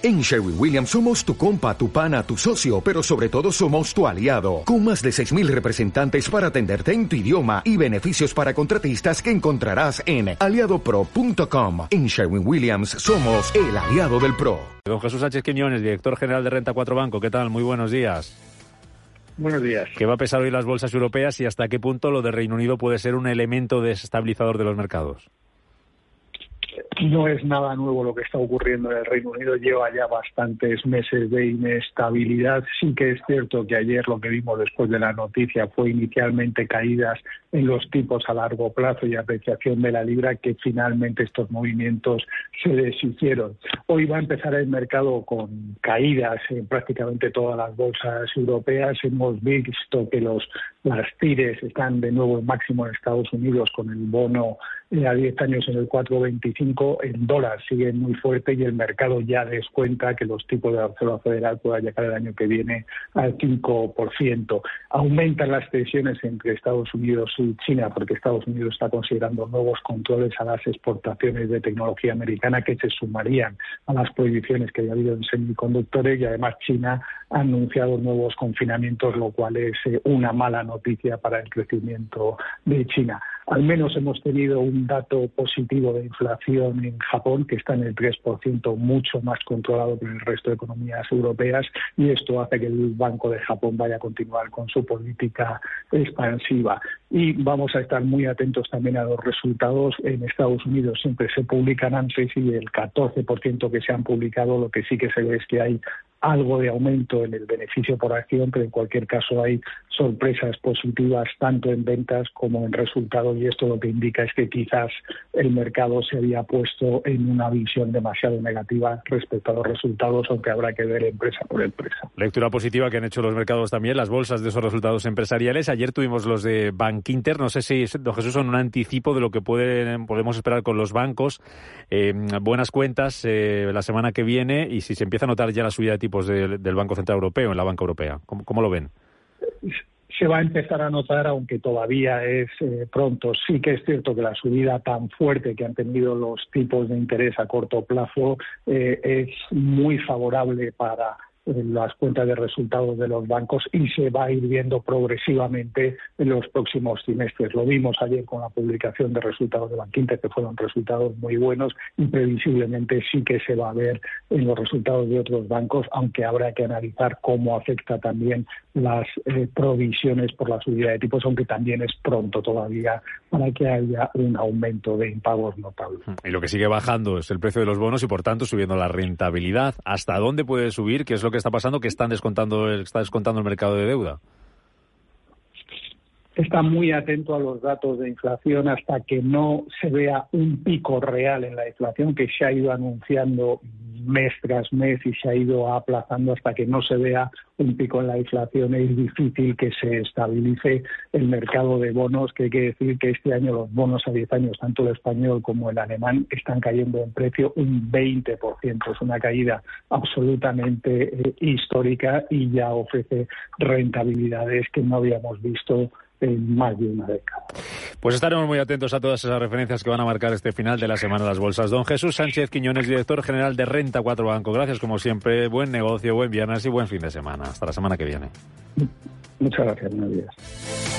En Sherwin Williams somos tu compa, tu pana, tu socio, pero sobre todo somos tu aliado, con más de 6.000 representantes para atenderte en tu idioma y beneficios para contratistas que encontrarás en aliadopro.com. En Sherwin Williams somos el aliado del PRO. Don Jesús Sánchez Quiñones, director general de Renta 4 Banco, ¿qué tal? Muy buenos días. Buenos días. ¿Qué va a pesar hoy las bolsas europeas y hasta qué punto lo de Reino Unido puede ser un elemento desestabilizador de los mercados? No es nada nuevo lo que está ocurriendo en el Reino Unido, lleva ya bastantes meses de inestabilidad. Sí que es cierto que ayer lo que vimos después de la noticia fue inicialmente caídas en los tipos a largo plazo y apreciación de la libra, que finalmente estos movimientos se deshicieron. Hoy va a empezar el mercado con caídas en prácticamente todas las bolsas europeas. Hemos visto que los las TIRES están de nuevo en máximo en Estados Unidos con el bono eh, a 10 años en el 4,25, el dólar sigue muy fuerte y el mercado ya descuenta que los tipos de la Reserva Federal puedan llegar el año que viene al 5%. Aumentan las tensiones entre Estados Unidos y China porque Estados Unidos está considerando nuevos controles a las exportaciones de tecnología americana que se sumarían a las prohibiciones que ha habido en semiconductores y además China ha anunciado nuevos confinamientos, lo cual es eh, una mala noticia para el crecimiento de China. Al menos hemos tenido un dato positivo de inflación en Japón, que está en el 3%, mucho más controlado que en el resto de economías europeas, y esto hace que el Banco de Japón vaya a continuar con su política expansiva. Y vamos a estar muy atentos también a los resultados. En Estados Unidos siempre se publican antes y el 14% que se han publicado, lo que sí que se ve es que hay algo de aumento en el beneficio por acción, pero en cualquier caso hay sorpresas positivas tanto en ventas como en resultados y esto lo que indica es que quizás el mercado se había puesto en una visión demasiado negativa respecto a los resultados, aunque habrá que ver empresa por empresa. Lectura positiva que han hecho los mercados también, las bolsas de esos resultados empresariales. Ayer tuvimos los de Bank Inter, no sé si, don Jesús, son un anticipo de lo que pueden, podemos esperar con los bancos. Eh, buenas cuentas eh, la semana que viene y si se empieza a notar ya la subida de tipos del Banco Central Europeo en la banca europea. ¿Cómo, lo ven? se va a empezar a notar, aunque todavía es eh, pronto. Sí que es cierto que la subida tan fuerte que han tenido los tipos de interés a corto plazo es muy favorable para las cuentas de resultados de los bancos y se va a ir viendo progresivamente en los próximos trimestres. Lo vimos ayer con la publicación de resultados de Banquinte, que fueron resultados muy buenos y previsiblemente sí que se va a ver en los resultados de otros bancos, aunque habrá que analizar cómo afecta también las eh, provisiones por la subida de tipos, aunque también es pronto todavía para que haya un aumento de impagos notable. Y lo que sigue bajando es el precio de los bonos y, por tanto, subiendo la rentabilidad. ¿Hasta dónde puede subir? ¿Qué es lo que está pasando? que están descontando, está descontando el mercado de deuda? está muy atento a los datos de inflación hasta que no se vea un pico real en la inflación que se ha ido anunciando mes tras mes y se ha ido aplazando hasta que no se vea un pico en la inflación. Es difícil que se estabilice el mercado de bonos, que hay que decir que este año los bonos a 10 años, tanto el español como el alemán, están cayendo en precio un 20%. Es una caída absolutamente eh, histórica y ya ofrece rentabilidades que no habíamos visto en más de una década. Pues estaremos muy atentos a todas esas referencias que van a marcar este final de la semana de las bolsas. Don Jesús Sánchez Quiñones, director general de Renta 4 Banco. Gracias como siempre, buen negocio, buen viernes y buen fin de semana. Hasta la semana que viene. Muchas gracias, buenos días.